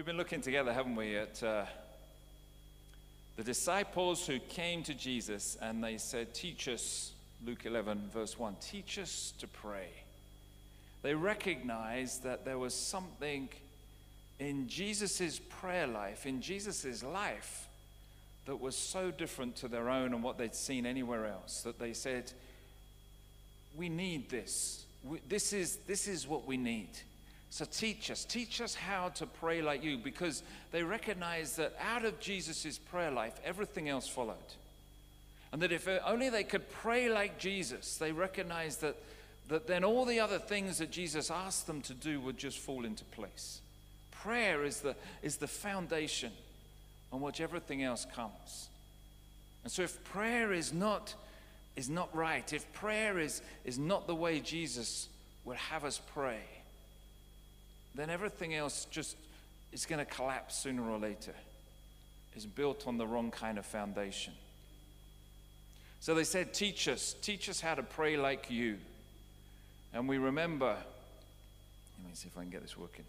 We've been looking together, haven't we, at uh, the disciples who came to Jesus and they said, Teach us, Luke 11, verse 1, teach us to pray. They recognized that there was something in Jesus' prayer life, in Jesus' life, that was so different to their own and what they'd seen anywhere else that they said, We need this. We, this, is, this is what we need. So teach us, teach us how to pray like you, because they recognized that out of Jesus' prayer life, everything else followed. And that if only they could pray like Jesus, they recognized that, that then all the other things that Jesus asked them to do would just fall into place. Prayer is the, is the foundation on which everything else comes. And so if prayer is not, is not right, if prayer is, is not the way Jesus would have us pray, then everything else just is going to collapse sooner or later. It's built on the wrong kind of foundation. So they said, Teach us, teach us how to pray like you. And we remember, let me see if I can get this working.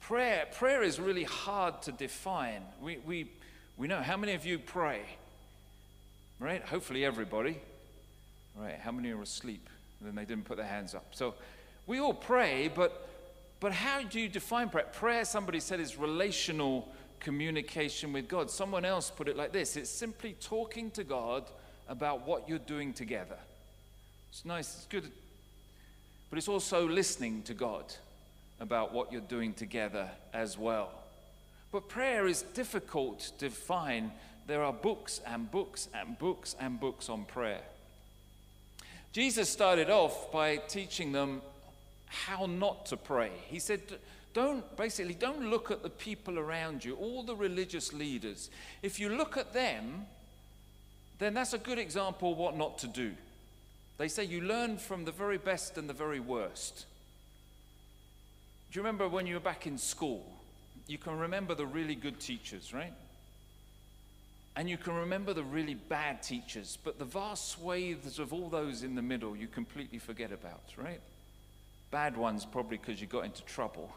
Prayer, prayer is really hard to define. We, we, we know how many of you pray? Right? Hopefully everybody. Right? How many are asleep? And then they didn't put their hands up. So we all pray, but, but how do you define prayer? Prayer, somebody said, is relational communication with God. Someone else put it like this it's simply talking to God about what you're doing together. It's nice, it's good, but it's also listening to God about what you're doing together as well. But prayer is difficult to define. There are books and books and books and books on prayer. Jesus started off by teaching them how not to pray. He said, don't basically don't look at the people around you, all the religious leaders. If you look at them, then that's a good example of what not to do. They say you learn from the very best and the very worst. Do you remember when you were back in school? You can remember the really good teachers, right? And you can remember the really bad teachers, but the vast swathes of all those in the middle you completely forget about, right? Bad ones probably because you got into trouble.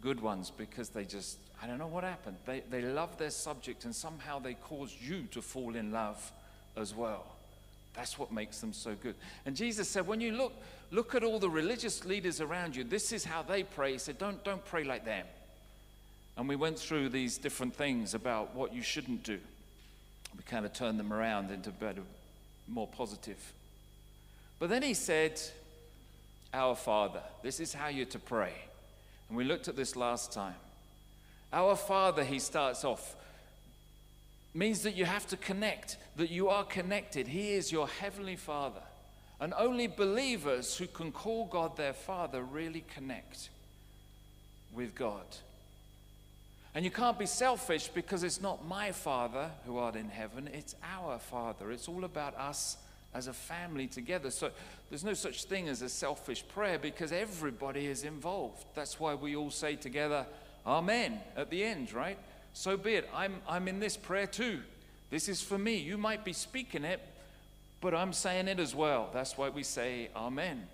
Good ones because they just, I don't know what happened. They, they love their subject and somehow they caused you to fall in love as well. That's what makes them so good. And Jesus said, when you look, look at all the religious leaders around you, this is how they pray. He said, don't, don't pray like them. And we went through these different things about what you shouldn't do. We kind of turned them around into better, more positive. But then he said, our Father. This is how you're to pray. And we looked at this last time. Our Father, he starts off, means that you have to connect, that you are connected. He is your Heavenly Father. And only believers who can call God their Father really connect with God. And you can't be selfish because it's not my Father who art in heaven, it's our Father. It's all about us as a family together. So there's no such thing as a selfish prayer because everybody is involved. That's why we all say together, Amen, at the end, right? So be it. I'm, I'm in this prayer too. This is for me. You might be speaking it, but I'm saying it as well. That's why we say Amen.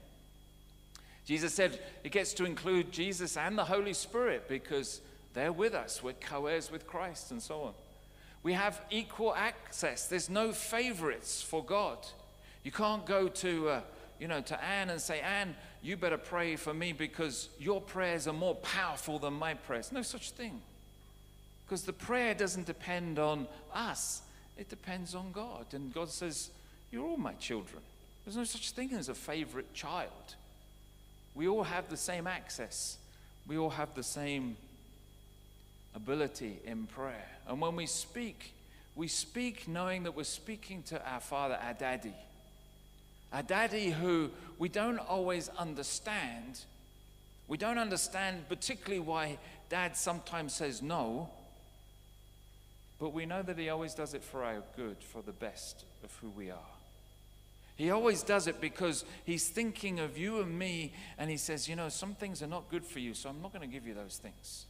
Jesus said it gets to include Jesus and the Holy Spirit because they're with us. We're co heirs with Christ and so on. We have equal access. There's no favorites for God. You can't go to, uh, you know, to Anne and say, Anne, you better pray for me because your prayers are more powerful than my prayers. No such thing. Because the prayer doesn't depend on us, it depends on God. And God says, You're all my children. There's no such thing as a favorite child. We all have the same access, we all have the same ability in prayer. And when we speak, we speak knowing that we're speaking to our Father, our Daddy. A daddy who we don't always understand. We don't understand particularly why dad sometimes says no, but we know that he always does it for our good, for the best of who we are. He always does it because he's thinking of you and me, and he says, You know, some things are not good for you, so I'm not going to give you those things.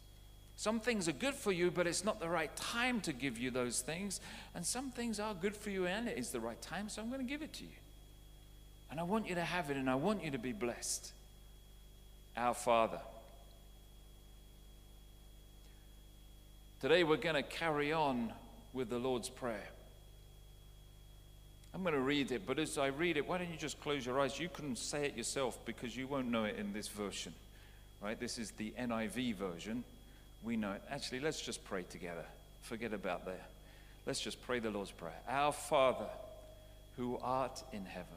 Some things are good for you, but it's not the right time to give you those things. And some things are good for you, and it is the right time, so I'm going to give it to you. And I want you to have it and I want you to be blessed. Our Father. Today we're going to carry on with the Lord's Prayer. I'm going to read it, but as I read it, why don't you just close your eyes? You can say it yourself because you won't know it in this version, right? This is the NIV version. We know it. Actually, let's just pray together. Forget about there. Let's just pray the Lord's Prayer. Our Father, who art in heaven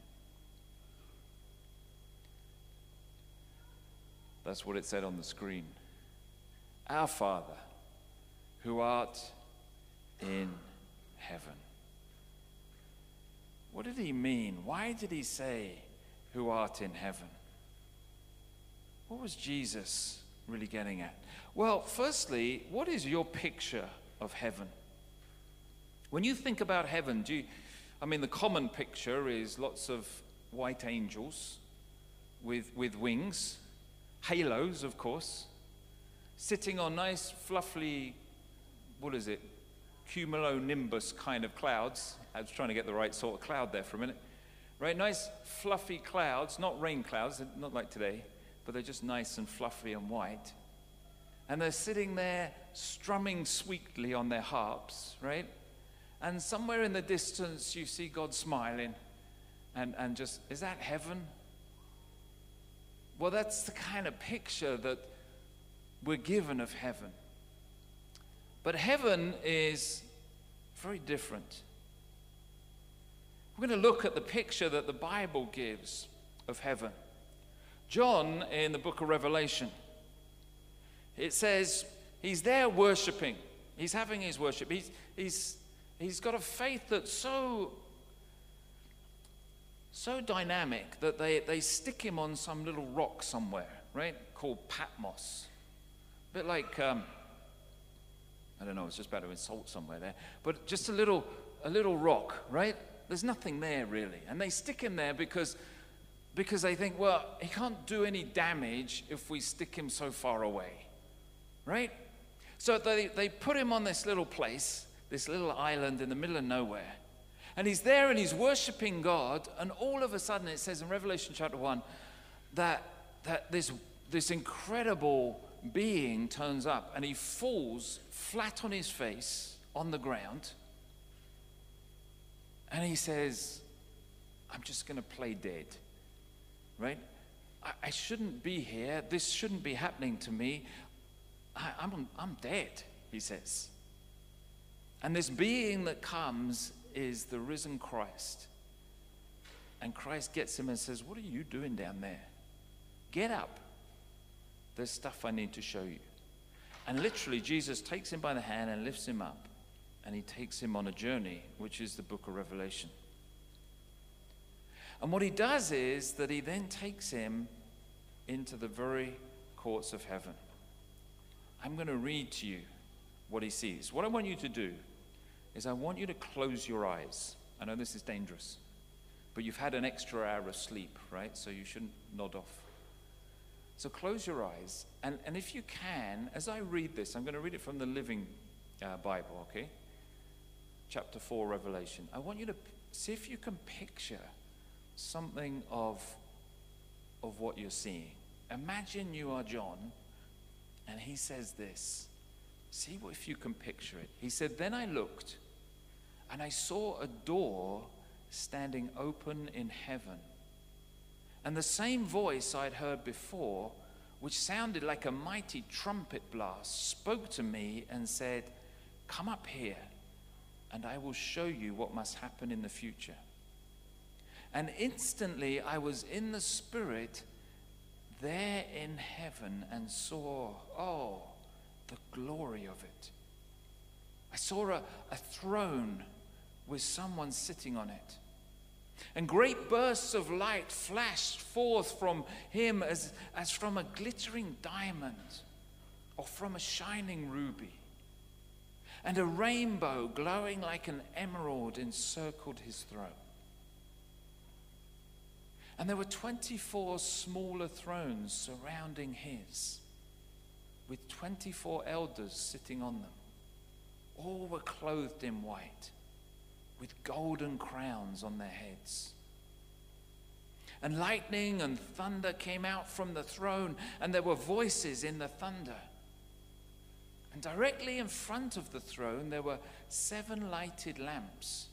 That's what it said on the screen. Our Father who art in heaven. What did he mean? Why did he say, who art in heaven? What was Jesus really getting at? Well, firstly, what is your picture of heaven? When you think about heaven, do you, I mean, the common picture is lots of white angels with, with wings, halos, of course, sitting on nice, fluffy what is it, cumulonimbus kind of clouds. I was trying to get the right sort of cloud there for a minute. Right, nice fluffy clouds, not rain clouds, not like today, but they're just nice and fluffy and white. And they're sitting there strumming sweetly on their harps, right? And somewhere in the distance, you see God smiling. And, and just, is that heaven? Well, that's the kind of picture that we're given of heaven. But heaven is very different. We're going to look at the picture that the Bible gives of heaven. John, in the book of Revelation, it says he's there worshiping. He's having his worship. He's, he's, he's got a faith that's so, so dynamic that they, they stick him on some little rock somewhere, right? Called Patmos. A bit like. Um, I don't know, it's just about to insult somewhere there. But just a little, a little rock, right? There's nothing there really. And they stick him there because, because they think, well, he can't do any damage if we stick him so far away, right? So they, they put him on this little place, this little island in the middle of nowhere. And he's there and he's worshiping God. And all of a sudden, it says in Revelation chapter 1 that, that this, this incredible being turns up and he falls flat on his face on the ground and he says, I'm just going to play dead. Right? I, I, shouldn't be here. This shouldn't be happening to me. I, I'm, I'm dead, he says. And this being that comes is the risen Christ. And Christ gets him and says, What are you doing down there? Get up. There's stuff I need to show you. And literally, Jesus takes him by the hand and lifts him up, and he takes him on a journey, which is the book of Revelation. And what he does is that he then takes him into the very courts of heaven. I'm going to read to you what he sees. What I want you to do is I want you to close your eyes. I know this is dangerous, but you've had an extra hour of sleep, right? So you shouldn't nod off. So close your eyes, and, and if you can, as I read this, I'm going to read it from the Living uh, Bible, okay? Chapter 4, Revelation. I want you to see if you can picture something of, of what you're seeing. Imagine you are John, and he says this. See if you can picture it. He said, Then I looked, and I saw a door standing open in heaven. And the same voice I'd heard before, which sounded like a mighty trumpet blast, spoke to me and said, Come up here, and I will show you what must happen in the future. And instantly I was in the Spirit there in heaven and saw, oh, the glory of it. I saw a, a throne with someone sitting on it and great bursts of light flashed forth from him as, as from a glittering diamond or from a shining ruby. and a rainbow glowing like an emerald encircled his throne. And there were 24 smaller thrones surrounding his, with 24 elders sitting on them. All were clothed in white, with golden crowns on their heads. And lightning and thunder came out from the throne, and there were voices in the thunder. And directly in front of the throne, there were seven lighted lamps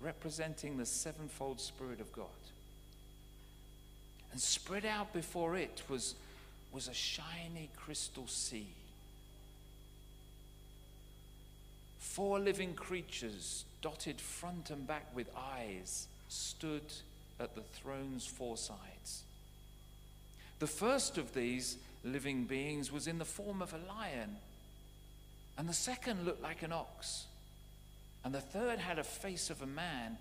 representing the sevenfold Spirit of God. And spread out before it was, was a shiny crystal sea. Four living creatures, dotted front and back with eyes, stood at the throne's four sides. The first of these living beings was in the form of a lion and the second looked like an ox. And the third had a face of a man.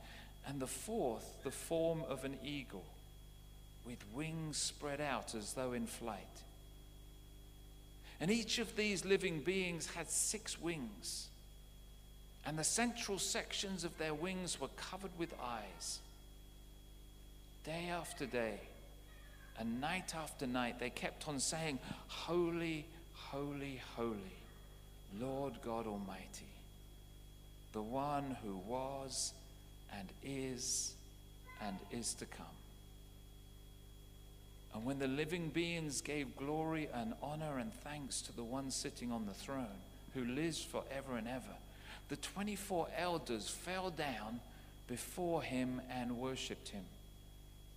And the fourth, the form of an eagle, with wings spread out as though in flight. And each of these living beings had six wings. And the central sections of their wings were covered with eyes. Day after day, and night after night, they kept on saying, Holy, holy, holy Lord God Almighty, the one who was and is and is to come. And when the living beings gave glory and honor and thanks to the one sitting on the throne, who lives forever and ever, the 24 elders fell down before him and worshipped him,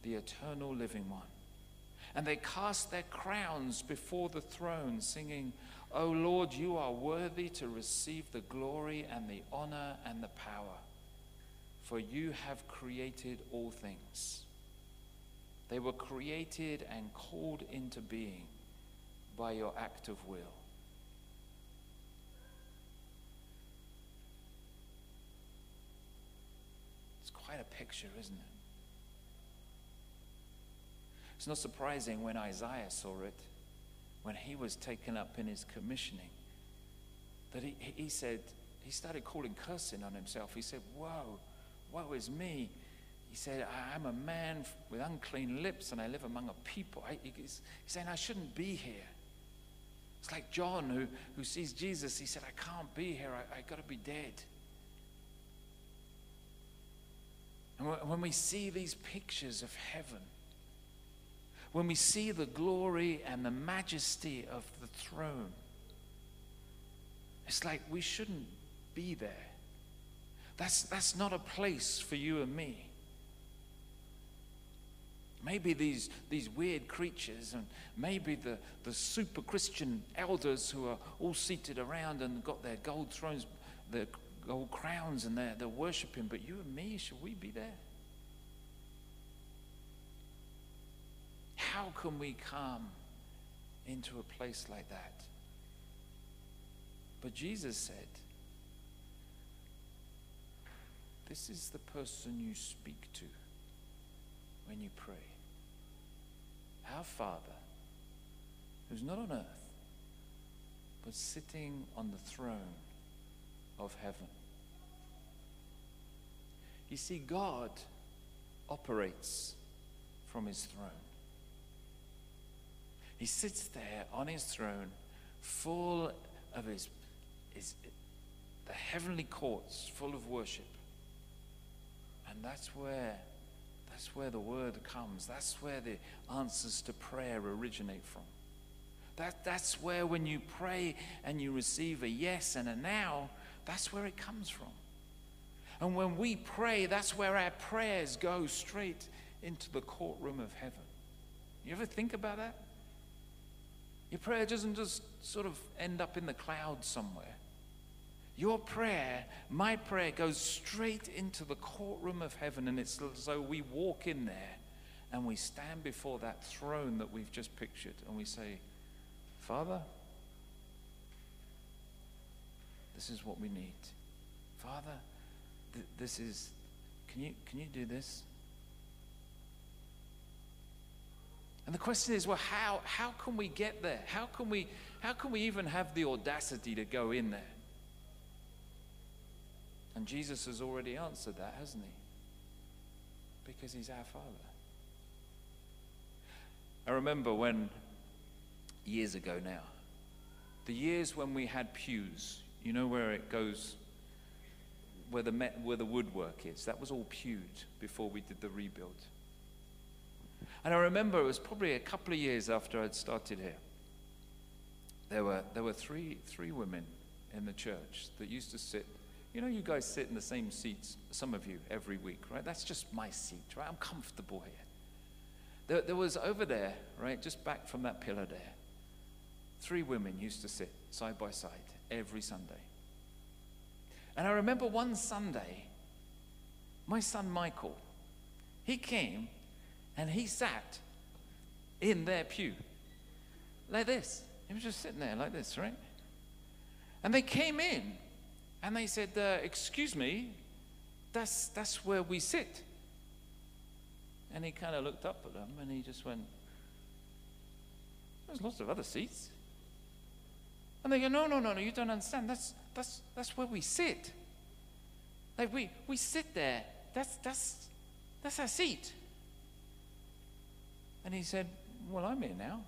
the eternal living one. And they cast their crowns before the throne, singing, O Lord, you are worthy to receive the glory and the honor and the power, for you have created all things. They were created and called into being by your act of will. It's quite a picture, isn't it? It's not surprising when Isaiah saw it when he was taken up in his commissioning, that he, he said, he started calling cursing on himself. He said, Whoa, woe is me. He said, I'm a man with unclean lips and I live among a people. I, he's, he's saying, I shouldn't be here. It's like John who, who sees Jesus. He said, I can't be here. I, I got to be dead. And when we see these pictures of heaven, when we see the glory and the majesty of the throne, it's like we shouldn't be there. That's, that's not a place for you and me. Maybe these, these weird creatures, and maybe the, the super Christian elders who are all seated around and got their gold thrones, their gold crowns, and they're, they're worshiping. But you and me, should we be there? How can we come into a place like that? But Jesus said, This is the person you speak to when you pray. Our Father, who's not on earth, but sitting on the throne of heaven. You see, God operates from his throne. He sits there on his throne, full of his, his the heavenly courts, full of worship. And that's where that's where the word comes. That's where the answers to prayer originate from. That, that's where when you pray and you receive a yes and a now, that's where it comes from. And when we pray, that's where our prayers go straight into the courtroom of heaven. You ever think about that? Your prayer doesn't just sort of end up in the clouds somewhere. Your prayer, my prayer, goes straight into the courtroom of heaven, and it's as though we walk in there and we stand before that throne that we've just pictured, and we say, Father, this is what we need. Father, th- this is, can you, can you do this? And the question is, well, how, how can we get there? How can we, how can we even have the audacity to go in there? And Jesus has already answered that, hasn't he? Because he's our Father. I remember when, years ago now, the years when we had pews, you know where it goes, where the, met, where the woodwork is, that was all pewed before we did the rebuild. And I remember it was probably a couple of years after I'd started here. There were, there were three, three women in the church that used to sit. You know, you guys sit in the same seats, some of you, every week, right? That's just my seat, right? I'm comfortable here. There, there was over there, right, just back from that pillar there, three women used to sit side by side every Sunday. And I remember one Sunday, my son Michael, he came and he sat in their pew like this. He was just sitting there like this, right? And they came in and they said, uh, Excuse me, that's, that's where we sit. And he kind of looked up at them and he just went, There's lots of other seats. And they go, No, no, no, no, you don't understand. That's, that's, that's where we sit. Like we, we sit there. That's, that's, that's our seat. And he said, Well, I'm here now.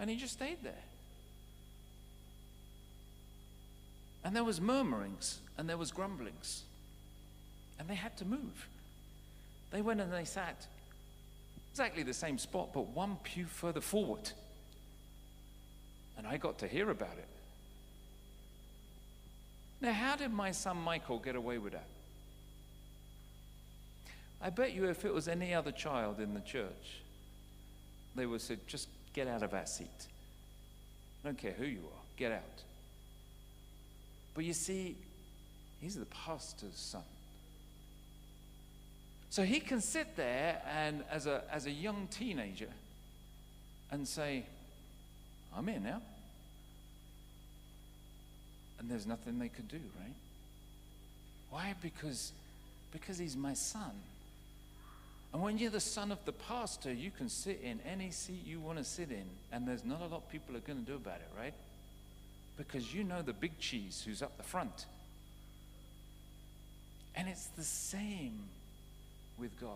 And he just stayed there. And there was murmurings and there was grumblings. And they had to move. They went and they sat exactly the same spot, but one pew further forward. And I got to hear about it. Now, how did my son Michael get away with that? I bet you if it was any other child in the church, they would say, just get out of our seat. I don't care who you are, get out. But you see, he's the pastor's son. So he can sit there and as a, as a young teenager and say, I'm here now. And there's nothing they could do, right? Why? Because, because he's my son. And when you're the son of the pastor, you can sit in any seat you want to sit in, and there's not a lot people are going to do about it, right? Because you know the big cheese who's up the front. And it's the same with God.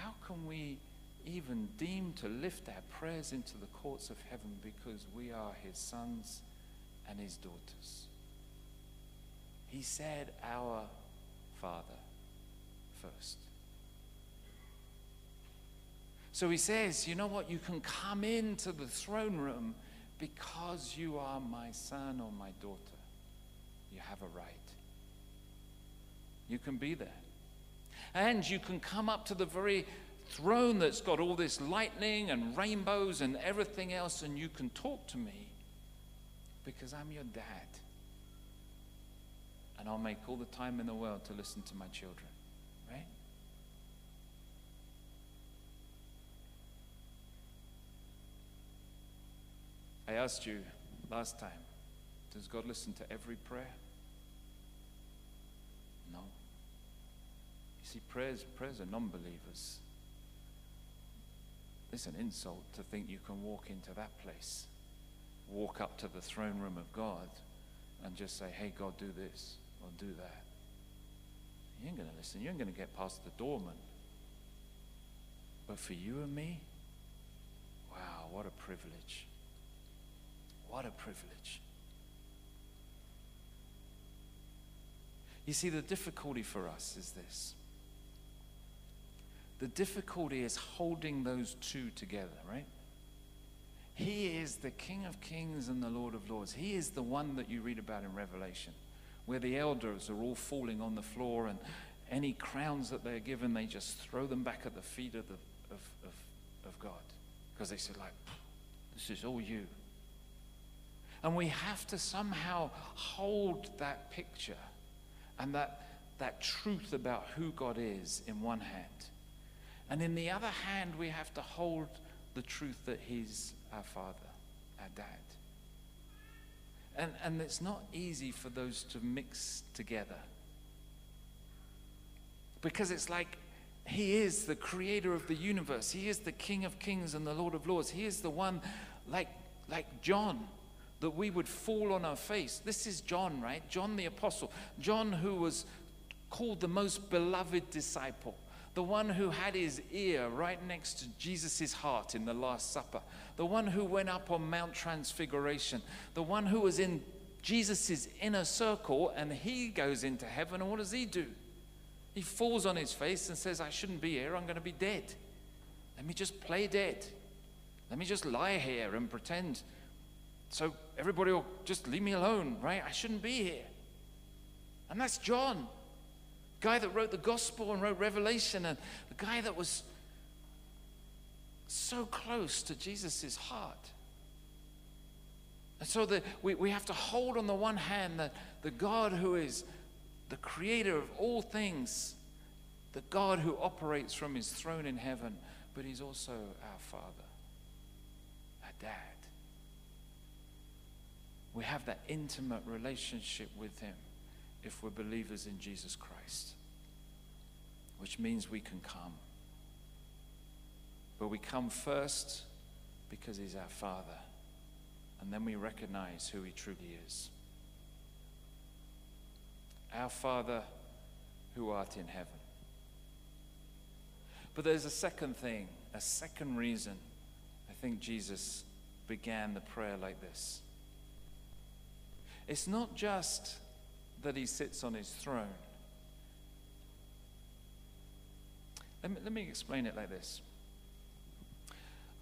How can we even deem to lift our prayers into the courts of heaven because we are his sons and his daughters? He said, Our Father first. So he says, You know what? You can come into the throne room because you are my son or my daughter. You have a right. You can be there. And you can come up to the very throne that's got all this lightning and rainbows and everything else, and you can talk to me because I'm your dad. And I'll make all the time in the world to listen to my children. Right? I asked you last time does God listen to every prayer? No. You see, prayers, prayers are non believers. It's an insult to think you can walk into that place, walk up to the throne room of God, and just say, hey, God, do this or do that. You ain't going to listen. You ain't going to get past the doorman. But for you and me, wow, what a privilege. What a privilege. You see, the difficulty for us is this. The difficulty is holding those two together, right? He is the King of Kings and the Lord of Lords. He is the one that you read about in Revelation where the elders are all falling on the floor and any crowns that they're given, they just throw them back at the feet of, the, of, of, of God. Because they say, like, this is all you. And we have to somehow hold that picture and that, that truth about who God is in one hand. And in the other hand, we have to hold the truth that He's our Father, our Dad. And, and it's not easy for those to mix together. Because it's like he is the creator of the universe. He is the King of kings and the Lord of lords. He is the one, like, like John, that we would fall on our face. This is John, right? John the Apostle. John, who was called the most beloved disciple, the one who had his ear right next to Jesus' heart in the Last Supper, the one who went up on Mount Transfiguration, the one who was in Jesus' inner circle, and he goes into heaven, and what does he do? He falls on his face and says, I shouldn't be here, I'm going to be dead. Let me just play dead. Let me just lie here and pretend. So everybody will just leave me alone, right? I shouldn't be here. And that's John, guy that wrote the gospel and wrote Revelation, and the guy that was so close to Jesus' heart. And so the, we, we have to hold on the one hand that the God who is the creator of all things, the God who operates from his throne in heaven, but he's also our Father, our Dad. We have that intimate relationship with him if we're believers in Jesus Christ, which means we can come. But we come first because he's our Father, and then we recognize who he truly is. Our Father who art in heaven. But there's a second thing, a second reason I think Jesus began the prayer like this. It's not just that he sits on his throne. Let me, let me explain it like this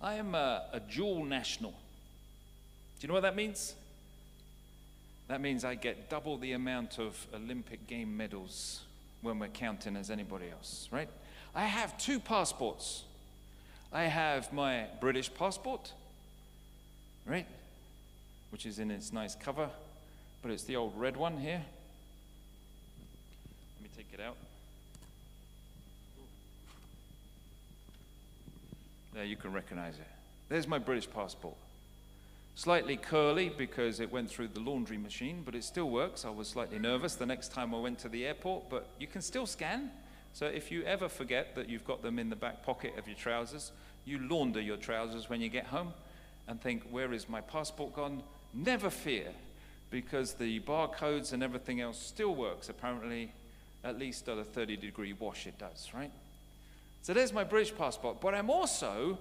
I am a, a dual national. Do you know what that means? That means I get double the amount of Olympic game medals when we're counting as anybody else, right? I have two passports. I have my British passport, right? Which is in its nice cover, but it's the old red one here. Let me take it out. There, you can recognize it. There's my British passport. Slightly curly because it went through the laundry machine, but it still works. I was slightly nervous the next time I went to the airport, but you can still scan. So if you ever forget that you've got them in the back pocket of your trousers, you launder your trousers when you get home and think, where is my passport gone? Never fear, because the barcodes and everything else still works. Apparently, at least at a 30 degree wash, it does, right? So there's my British passport, but I'm also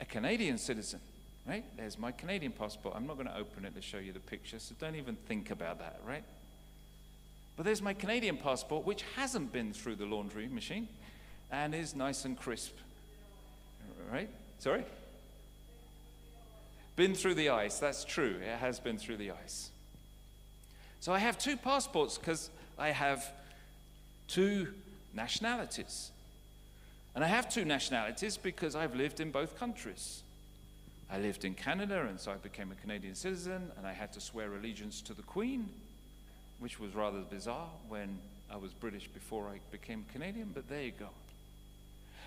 a Canadian citizen, right? There's my Canadian passport. I'm not going to open it to show you the picture, so don't even think about that, right? But there's my Canadian passport, which hasn't been through the laundry machine and is nice and crisp, right? Sorry? Been through the ice, that's true. It has been through the ice. So I have two passports because I have two nationalities. And I have two nationalities because I've lived in both countries. I lived in Canada, and so I became a Canadian citizen, and I had to swear allegiance to the Queen, which was rather bizarre when I was British before I became Canadian, but there you go.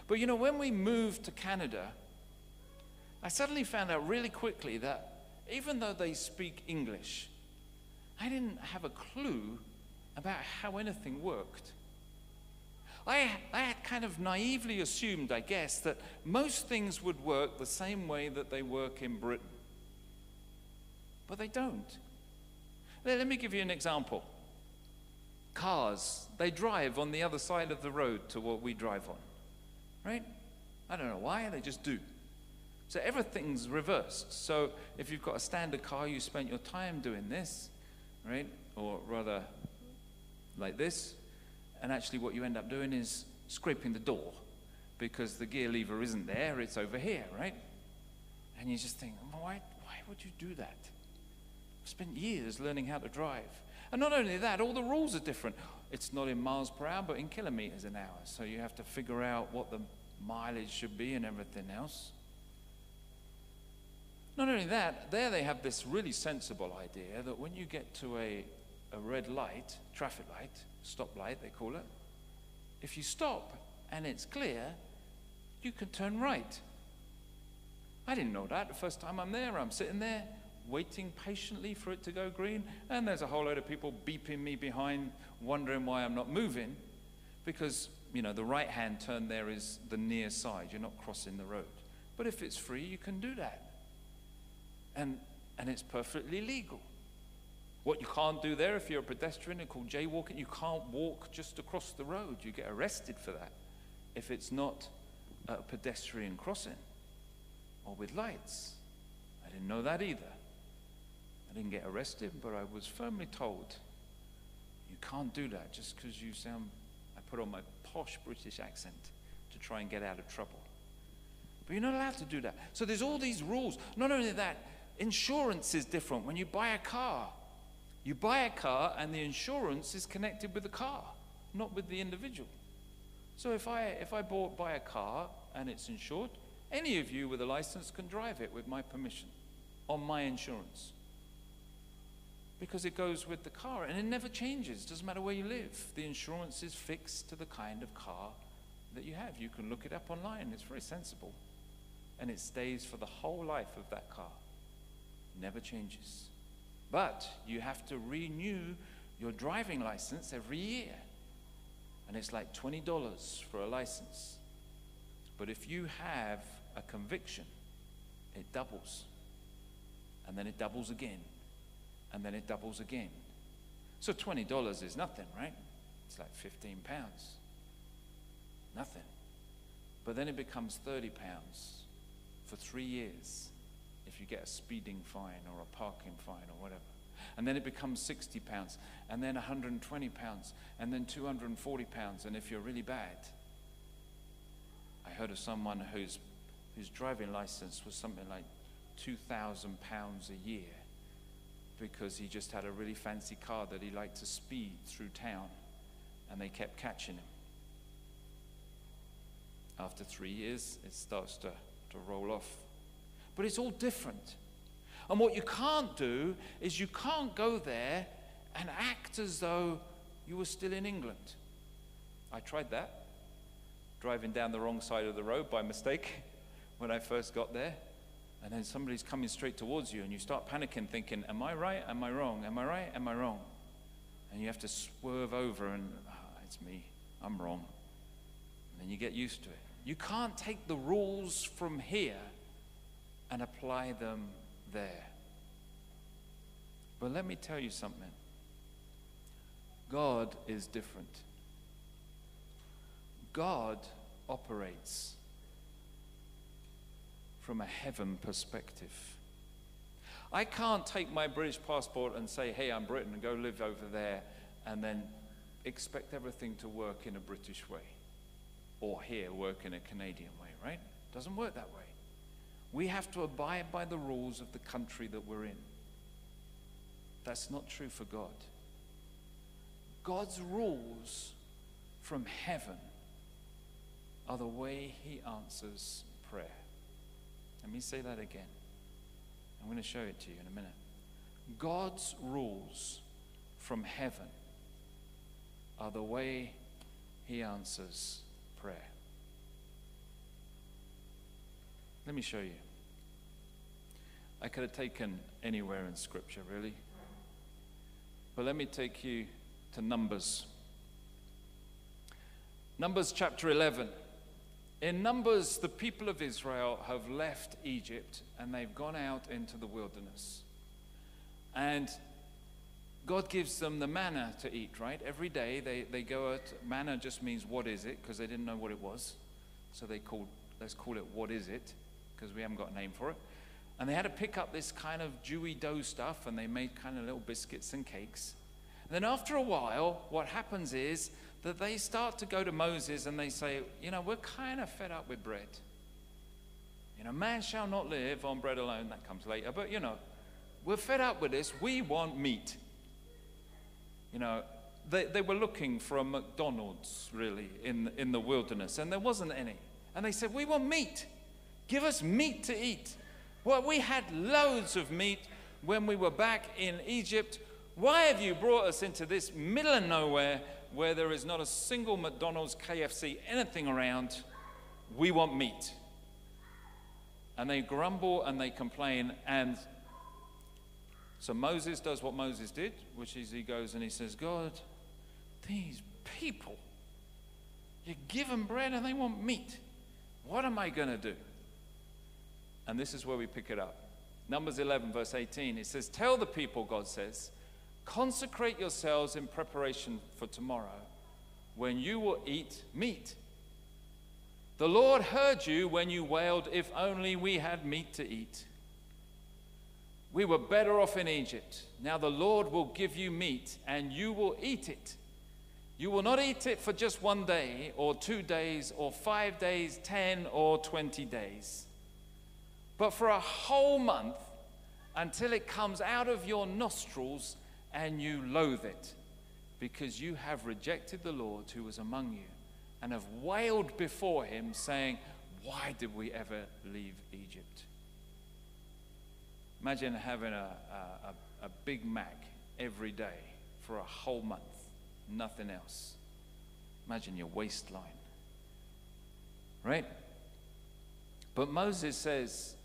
But you know, when we moved to Canada, I suddenly found out really quickly that even though they speak English, I didn't have a clue about how anything worked. I, I had kind of naively assumed, I guess, that most things would work the same way that they work in Britain. But they don't. Let me give you an example. Cars, they drive on the other side of the road to what we drive on, right? I don't know why, they just do. So everything's reversed. So if you've got a standard car, you spent your time doing this, right? Or rather, like this, and actually, what you end up doing is scraping the door because the gear lever isn't there, it's over here, right? And you just think, why, why would you do that? I've spent years learning how to drive. And not only that, all the rules are different. It's not in miles per hour, but in kilometers an hour. So you have to figure out what the mileage should be and everything else. Not only that, there they have this really sensible idea that when you get to a, a red light, traffic light, stoplight, they call it. If you stop and it's clear, you can turn right. I didn't know that the first time I'm there. I'm sitting there waiting patiently for it to go green, and there's a whole load of people beeping me behind, wondering why I'm not moving, because you know the right-hand turn there is the near side. You're not crossing the road. But if it's free, you can do that. And, and it's perfectly legal. What you can't do there, if you're a pedestrian and called jaywalking, you can't walk just across the road. You get arrested for that if it's not a pedestrian crossing or with lights. I didn't know that either. I didn't get arrested, but I was firmly told you can't do that just because you sound, I put on my posh British accent to try and get out of trouble. But you're not allowed to do that. So there's all these rules. Not only that, insurance is different. When you buy a car, you buy a car and the insurance is connected with the car, not with the individual. So if I, if I bought, buy a car and it's insured, any of you with a license can drive it with my permission on my insurance. Because it goes with the car and it never changes. It Doesn't matter where you live. The insurance is fixed to the kind of car that you have. You can look it up online. It's very sensible. And it stays for the whole life of that car. Never changes. But you have to renew your driving license every year. And it's like $20 for a license. But if you have a conviction, it doubles. And then it doubles again. And then it doubles again. So $20 is nothing, right? It's like 15 pounds. Nothing. But then it becomes 30 pounds for three years if you get a speeding fine or a parking fine or whatever. And then it becomes 60 pounds, and then 120 pounds, and then 240 pounds. And if you're really bad, I heard of someone whose, whose driving license was something like 2,000 pounds a year because he just had a really fancy car that he liked to speed through town, and they kept catching him. After three years, it starts to, to roll off. But it's all different. And what you can't do is you can't go there and act as though you were still in England. I tried that, driving down the wrong side of the road by mistake when I first got there. And then somebody's coming straight towards you, and you start panicking, thinking, Am I right? Am I wrong? Am I right? Am I wrong? And you have to swerve over, and oh, it's me. I'm wrong. And then you get used to it. You can't take the rules from here and apply them there. But let me tell you something God is different. God operates from a heaven perspective. I can't take my British passport and say, hey, I'm Britain, and go live over there, and then expect everything to work in a British way, or here work in a Canadian way, right? Doesn't work that way. We have to abide by the rules of the country that we're in. That's not true for God. God's rules from heaven are the way He answers prayer. Let me say that again. I'm going to show it to you in a minute. God's rules from heaven are the way He answers prayer. Let me show you. I could have taken anywhere in Scripture, really. But let me take you to Numbers. Numbers chapter 11. In Numbers, the people of Israel have left Egypt and they've gone out into the wilderness. And God gives them the manna to eat, right? Every day they, they go out. Manna just means what is it, because they didn't know what it was. So they called, let's call it what is it, because we haven't got a name for it. And they had to pick up this kind of dewy dough stuff and they made kind of little biscuits and cakes. And then after a while, what happens is that they start to go to Moses and they say, You know, we're kind of fed up with bread. You know, man shall not live on bread alone. That comes later. But, you know, we're fed up with this. We want meat. You know, they, they were looking for a McDonald's, really, in, in the wilderness, and there wasn't any. And they said, We want meat. Give us meat to eat. Well, we had loads of meat when we were back in Egypt. Why have you brought us into this middle of nowhere where there is not a single McDonald's, KFC, anything around? We want meat. And they grumble and they complain. And so Moses does what Moses did, which is he goes and he says, God, these people, you give them bread and they want meat. What am I going to do? And this is where we pick it up. Numbers 11, verse 18, it says, Tell the people, God says, consecrate yourselves in preparation for tomorrow when you will eat meat. The Lord heard you when you wailed, If only we had meat to eat. We were better off in Egypt. Now the Lord will give you meat, and you will eat it. You will not eat it for just one day, or two days, or five days, ten, or twenty days, but for a whole month until it comes out of your nostrils and you loathe it, because you have rejected the Lord who was among you and have wailed before him, saying, Why did we ever leave Egypt? Imagine having a, a, a, Big Mac every day for a whole month, nothing else. Imagine your waistline. Right? But Moses says,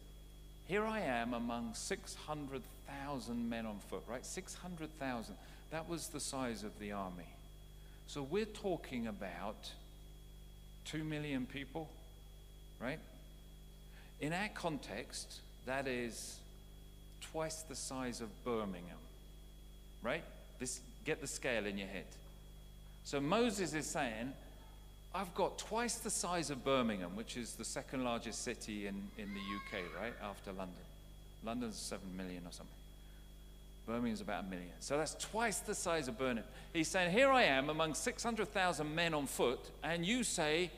Here I am among 600,000 men on foot, right? 600,000. That was the size of the army. So we're talking about 2 million people, right? In our context, that is twice the size of Birmingham, right? This, get the scale in your head. So Moses is saying, I've got twice the size of Birmingham, which is the second largest city in, in the UK, right? After London. London's 7 million or something. Birmingham's about a million. So that's twice the size of Birmingham. He's saying, Here I am among 600,000 men on foot, and you say,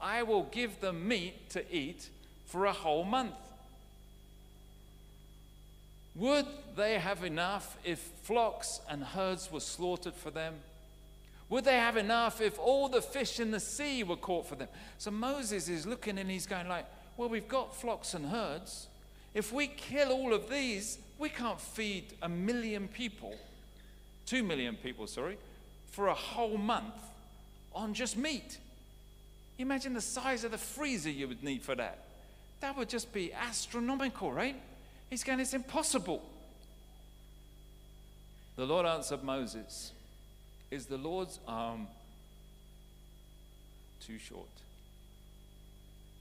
I will give them meat to eat for a whole month. Would they have enough if flocks and herds were slaughtered for them? Would they have enough if all the fish in the sea were caught for them? So Moses is looking and he's going like, well, we've got flocks and herds. If we kill all of these, we can't feed a million people, two million people, sorry, for a whole month on just meat. Imagine the size of the freezer you would need for that. That would just be astronomical, right? He's going, it's impossible. The Lord answered Moses, Is the Lord's arm too short?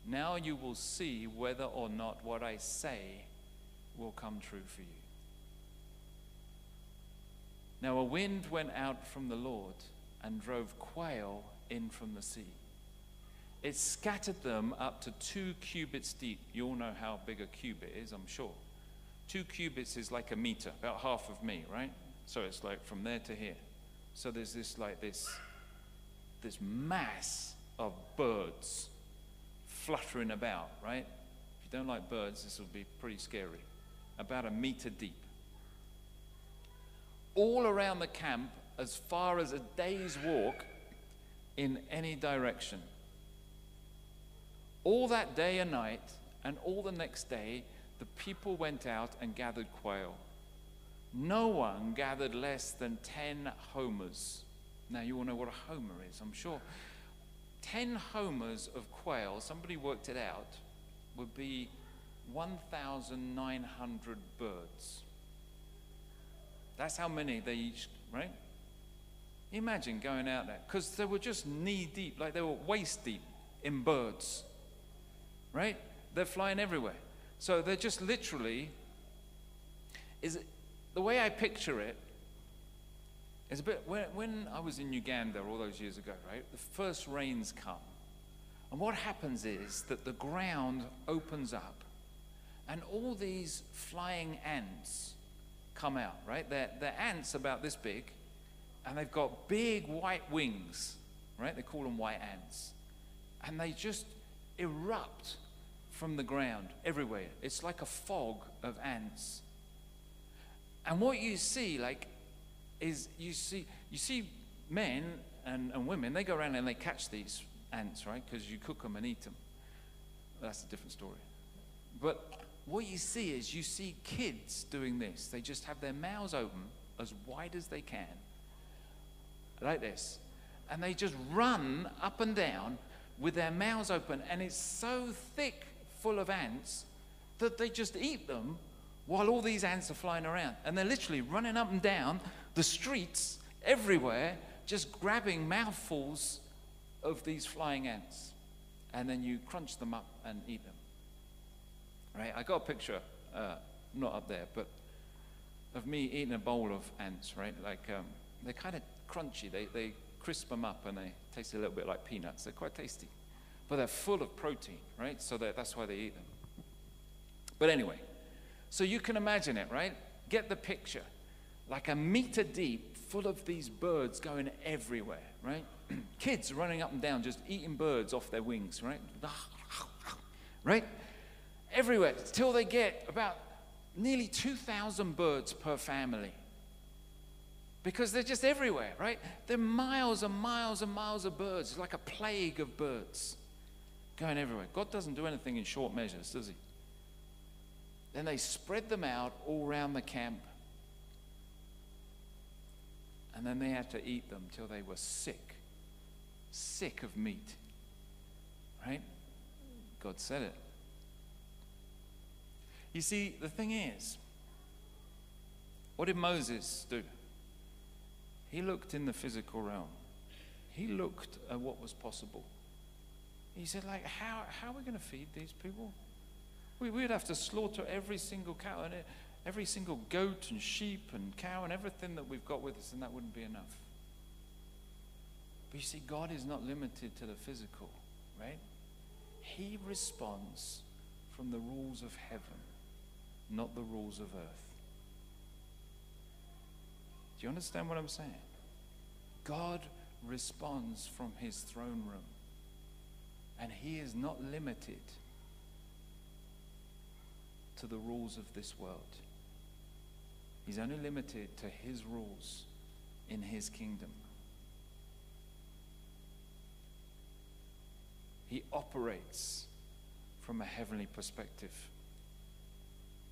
Now you will see whether or not what I say will come true for you. Now a wind went out from the Lord and drove quail in from the sea. It scattered them up to two cubits deep. You all know how big a cubit is, I'm sure. Two cubits is like a meter, about half of me, right? So it's like from there to here. So there's this like this this mass of birds fluttering about, right? If you don't like birds, this will be pretty scary. About a meter deep. All around the camp, as far as a day's walk in any direction. All that day and night, and all the next day, the people went out and gathered quail. No one gathered less than 10 homers. Now, you all know what a homer is, I'm sure. 10 homers of quail, somebody worked it out, would be 1,900 birds. That's how many they each, right? Imagine going out there, because they were just knee deep, like they were waist deep in birds, right? They're flying everywhere. So they're just literally, is it, the way I picture it is a bit, when, when I was in Uganda all those years ago, right, the first rains come. And what happens is that the ground opens up and all these flying ants come out, right? They're, they're ants about this big and they've got big white wings, right? They call them white ants. And they just erupt from the ground everywhere. It's like a fog of ants. And what you see, like, is you see you see men and, and women, they go around and they catch these ants, right? Because you cook them and eat them. That's a different story. But what you see is you see kids doing this. They just have their mouths open as wide as they can, like this. And they just run up and down with their mouths open. And it's so thick full of ants that they just eat them while all these ants are flying around. And they're literally running up and down the streets everywhere, just grabbing mouthfuls of these flying ants. And then you crunch them up and eat them. Right? I got a picture. Uh, not up there, but of me eating a bowl of ants, right? Like um, they're kind of crunchy. They, they crisp them up and they taste a little bit like peanuts. They're quite tasty. But they're full of protein, right? So that's why they eat them. But anyway, so you can imagine it, right? Get the picture. Like a meter deep, full of these birds going everywhere, right? Kids running up and down, just eating birds off their wings, right? Right? Everywhere, till they get about nearly 2,000 birds per family. Because they're just everywhere, right? There are miles and miles and miles of birds. It's like a plague of birds going everywhere. God doesn't do anything in short measures, does He? Then they spread them out all around the camp. And then they had to eat them till they were sick, sick of meat. Right? God said it. You see, the thing is, what did Moses do? He looked in the physical realm. He looked at what was possible. He said, like, how, how are we going to feed these people? We, would have to slaughter every single cow and eh, every single goat and sheep and cow and everything that we've got with us, and that wouldn't be enough. But you see, God is not limited to the physical, right? He responds from the rules of heaven not the rules of earth. Do you understand what I'm saying? God responds from his throne room, and he is not limited to the rules of this world. He's only limited to his rules in his kingdom. He operates from a heavenly perspective.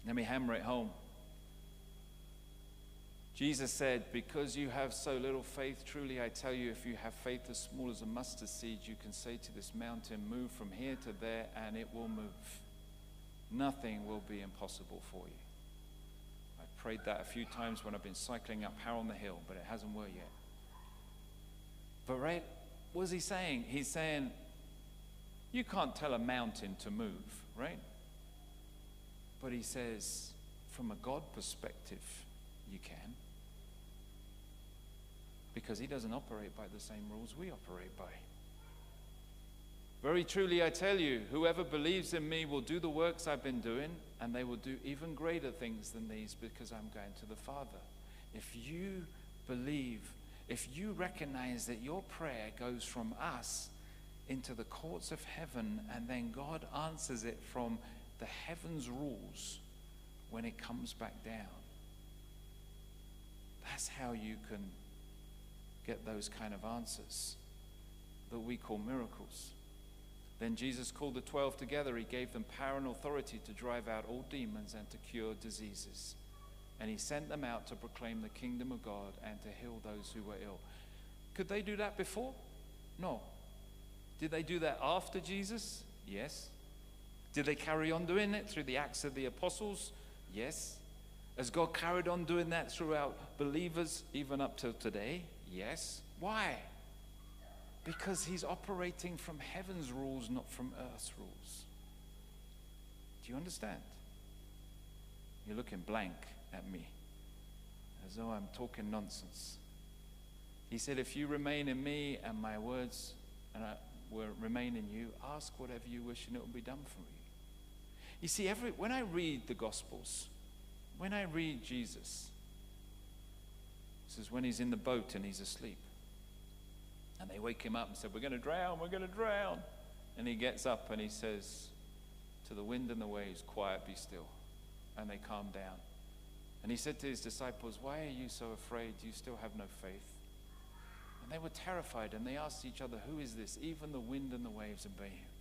Let me hammer it home. Jesus said, Because you have so little faith, truly I tell you, if you have faith as small as a mustard seed, you can say to this mountain, Move from here to there, and it will move. Nothing will be impossible for you. I've prayed that a few times when I've been cycling up Harrow on the Hill, but it hasn't worked yet. But, right, what's he saying? He's saying, You can't tell a mountain to move, right? But he says, from a God perspective, you can. Because he doesn't operate by the same rules we operate by. Very truly, I tell you, whoever believes in me will do the works I've been doing, and they will do even greater things than these because I'm going to the Father. If you believe, if you recognize that your prayer goes from us into the courts of heaven, and then God answers it from the heavens rules when it comes back down. That's how you can get those kind of answers that we call miracles. Then Jesus called the twelve together. He gave them power and authority to drive out all demons and to cure diseases. And he sent them out to proclaim the kingdom of God and to heal those who were ill. Could they do that before? No. Did they do that after Jesus? Yes. Did they carry on doing it through the Acts of the Apostles? Yes. Has God carried on doing that throughout believers even up till today? Yes. Why? Because he's operating from heaven's rules, not from earth's rules. Do you understand? You're looking blank at me, as though I'm talking nonsense. He said, If you remain in me and my words and I will remain in you, ask whatever you wish and it will be done for you. You see, every, when I read the Gospels, when I read Jesus, this is when he's in the boat and he's asleep. And they wake him up and said, We're going to drown, we're going to drown. And he gets up and he says to the wind and the waves, Quiet, be still. And they calm down. And he said to his disciples, Why are you so afraid? Do you still have no faith? And they were terrified and they asked each other, Who is this? Even the wind and the waves obey him.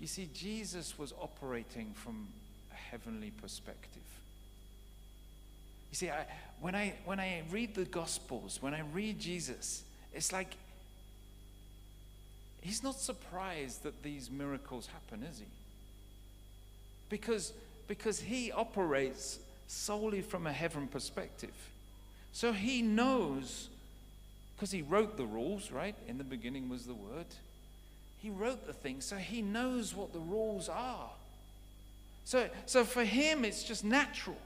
You see, Jesus was operating from a heavenly perspective. You see, I, when, I, when I read the Gospels, when I read Jesus, it's like he's not surprised that these miracles happen, is he? Because, because he operates solely from a heaven perspective. So he knows, because he wrote the rules, right? In the beginning was the Word. He wrote the thing, so he knows what the rules are. So, so for him, it's just natural.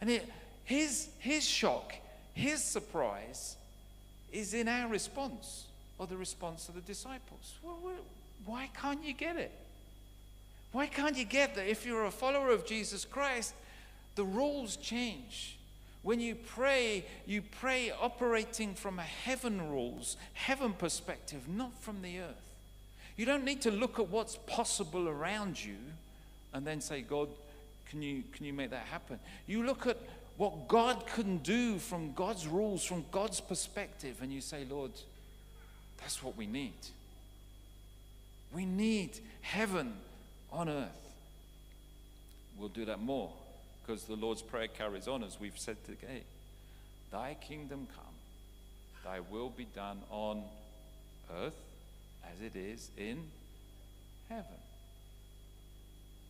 And it, his, his shock, his surprise is in our response or the response of the disciples. Why can't you get it? Why can't you get that if you're a follower of Jesus Christ, the rules change? When you pray, you pray operating from a heaven rules, heaven perspective, not from the earth. You don't need to look at what's possible around you and then say, God, can you, can you make that happen? You look at what God can do from God's rules, from God's perspective, and you say, Lord, that's what we need. We need heaven on earth. We'll do that more because the Lord's Prayer carries on as we've said today. Thy kingdom come, thy will be done on earth as it is in heaven.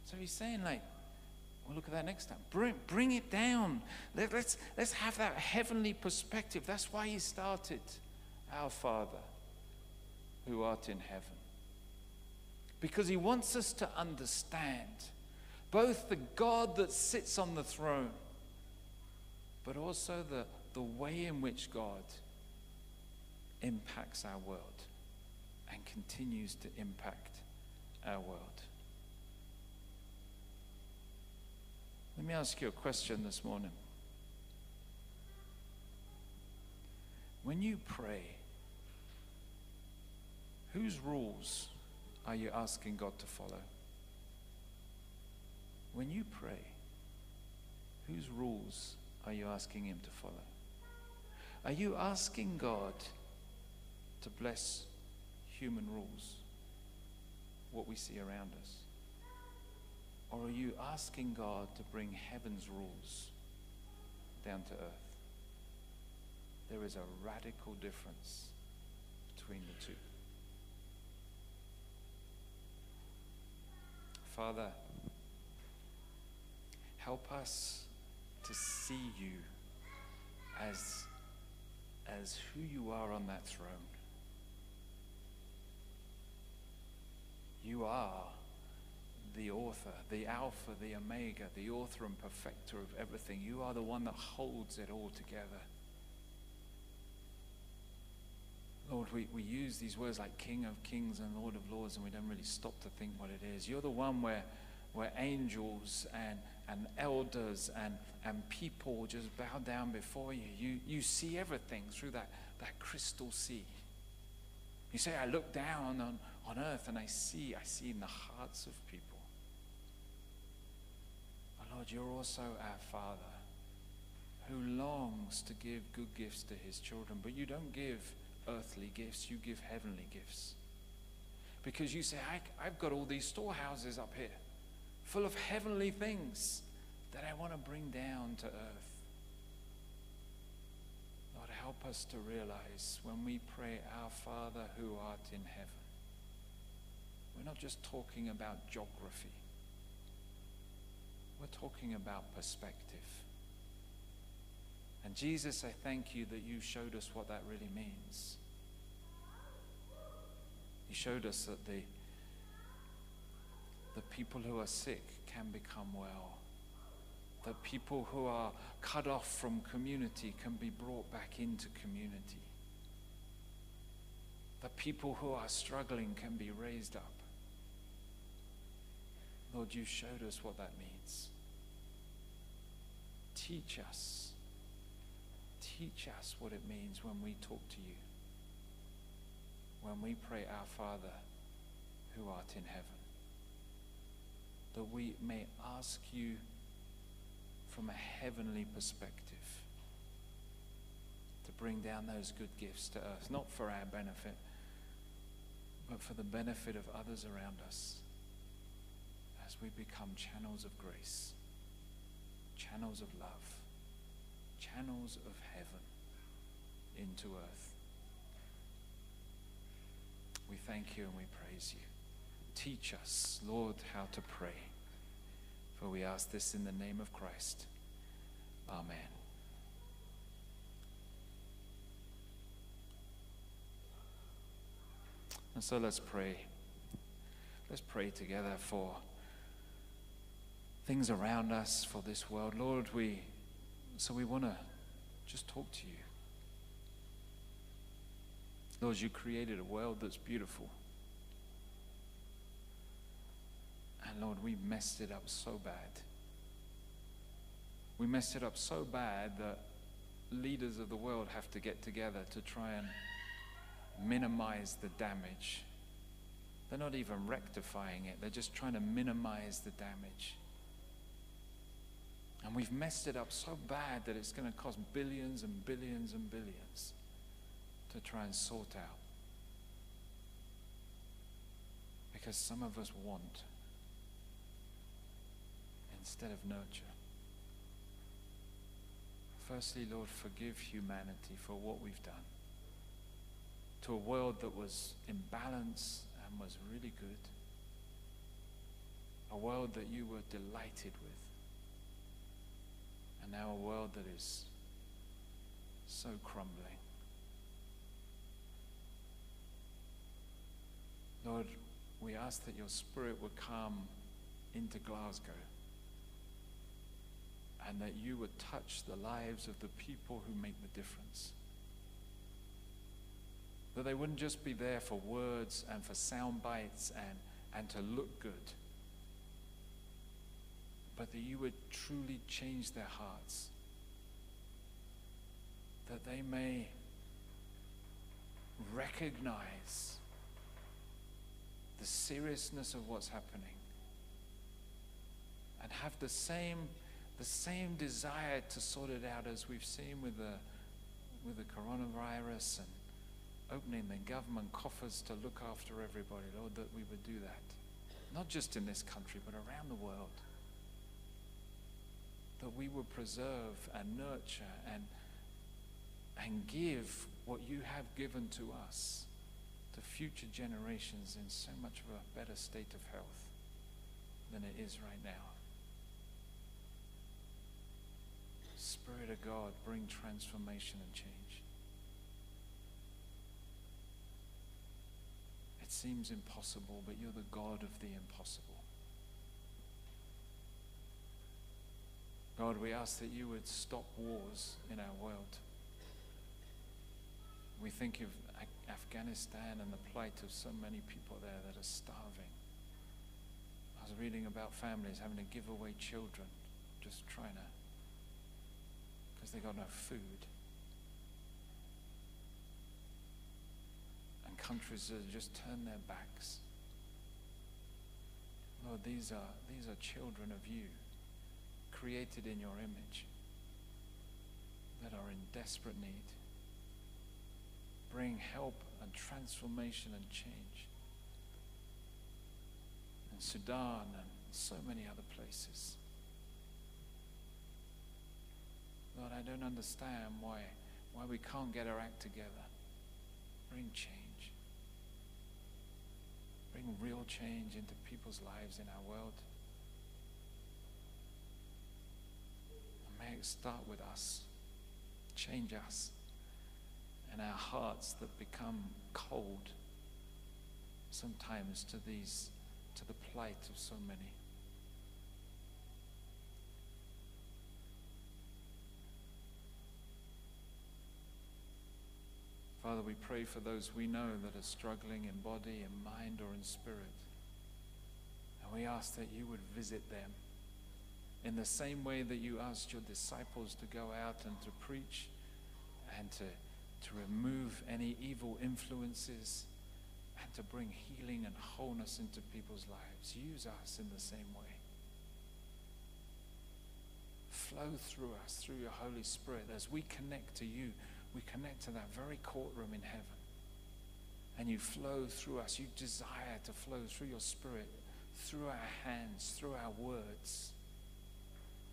So he's saying, like, well, look at that next time. Bring, bring it down. Let, let's, let's have that heavenly perspective. That's why he started, Our Father who art in heaven. Because he wants us to understand both the God that sits on the throne, but also the, the way in which God impacts our world and continues to impact our world. Let me ask you a question this morning. When you pray, whose rules are you asking God to follow? When you pray, whose rules are you asking Him to follow? Are you asking God to bless human rules, what we see around us? Or are you asking God to bring heaven's rules down to earth? There is a radical difference between the two. Father, help us to see you as, as who you are on that throne. You are the author, the Alpha, the Omega, the author and perfecter of everything. You are the one that holds it all together. Lord, we, we use these words like King of Kings and Lord of Lords, and we don't really stop to think what it is. You're the one where, where angels and, and elders and, and people just bow down before you. You, you see everything through that, that crystal sea. You say, I look down on, on earth and I see, I see in the hearts of people. Lord, you're also our Father who longs to give good gifts to his children, but you don't give earthly gifts, you give heavenly gifts. Because you say, I, have got all these storehouses up here full of heavenly things that I want to bring down to earth. Lord, help us to realize when we pray, Our Father who art in heaven, we're not just talking about geography, we're talking about perspective. And Jesus, I thank you that you showed us what that really means. He showed us that the, the people who are sick can become well. That people who are cut off from community can be brought back into community. That people who are struggling can be raised up. Lord, you showed us what that means. Teach us. Teach us what it means when we talk to you when we pray, Our Father who art in heaven, that we may ask you from a heavenly perspective to bring down those good gifts to earth, not for our benefit, but for the benefit of others around us as we become channels of grace, channels of love, channels of heaven into earth. We thank you and we praise you. Teach us, Lord, how to pray. For we ask this in the name of Christ. Amen. And so let's pray. Let's pray together for things around us, for this world. Lord, we so we want to just talk to you. Lord, you created a world that's beautiful. And Lord, we messed it up so bad. We messed it up so bad that leaders of the world have to get together to try and minimize the damage. They're not even rectifying it, they're just trying to minimize the damage. And we've messed it up so bad that it's going to cost billions and billions and billions to try and sort out. Because some of us want instead of nurture. Firstly, Lord, forgive humanity for what we've done to a world that was in balance and was really good, a world that you were delighted with, and now a world that is so crumbling. Lord, we ask that your spirit would come into Glasgow and that you would touch the lives of the people who make the difference. That they wouldn't just be there for words and for sound bites and, and to look good, but that you would truly change their hearts. That they may recognize the seriousness of what's happening and have the same the same desire to sort it out as we've seen with the with the coronavirus and opening the government coffers to look after everybody, Lord, that we would do that. Not just in this country, but around the world. That we would preserve and nurture and, and give what you have given to us to future generations in so much of a better state of health than it is right now. Spirit of God, bring transformation and change. It seems impossible, but you're the God of the impossible. God, we ask that you would stop wars in our world. We think of Afghanistan and the plight of so many people there that are starving. I was reading about families having to give away children, just trying to, because they got no food. And countries that just turn their backs. Lord, these are, these are children of you, created in your image, that are in desperate need bring help and transformation and change. In Sudan and so many other places. Lord, I don't understand why, why we can't get our act together. Bring change. Bring real change into people's lives in our world. Start with us. Change us and our hearts that become cold sometimes to these to the plight of so many Father, we pray for those we know that are struggling in body, in mind, or in spirit. And we ask that you would visit them in the same way that you asked your disciples to go out and to preach and to to remove any evil influences and to bring healing and wholeness into people's lives. Use us in the same way. Flow through us, through your Holy Spirit. As we connect to you, we connect to that very courtroom in heaven. And you flow through us. You desire to flow through your Spirit, through our hands, through our words,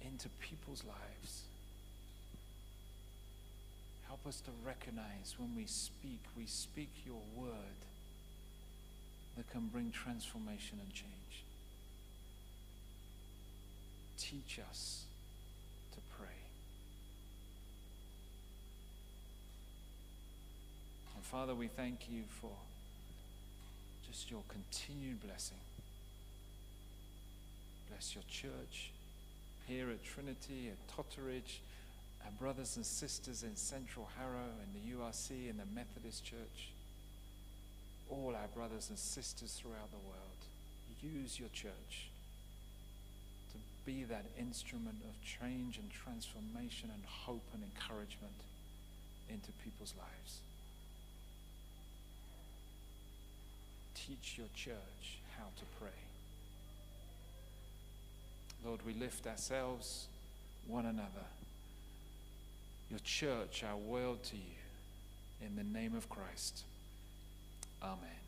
into people's lives. Help us to recognize when we speak, we speak your word that can bring transformation and change. Teach us to pray. And Father, we thank you for just your continued blessing. Bless your church, here at Trinity, at Totteridge, our brothers and sisters in Central Harrow, in the URC, in the Methodist Church, all our brothers and sisters throughout the world. Use your church to be that instrument of change and transformation and hope and encouragement into people's lives. Teach your church how to pray. Lord, we lift ourselves, one another, your church, our world to you, in the name of Christ. Amen.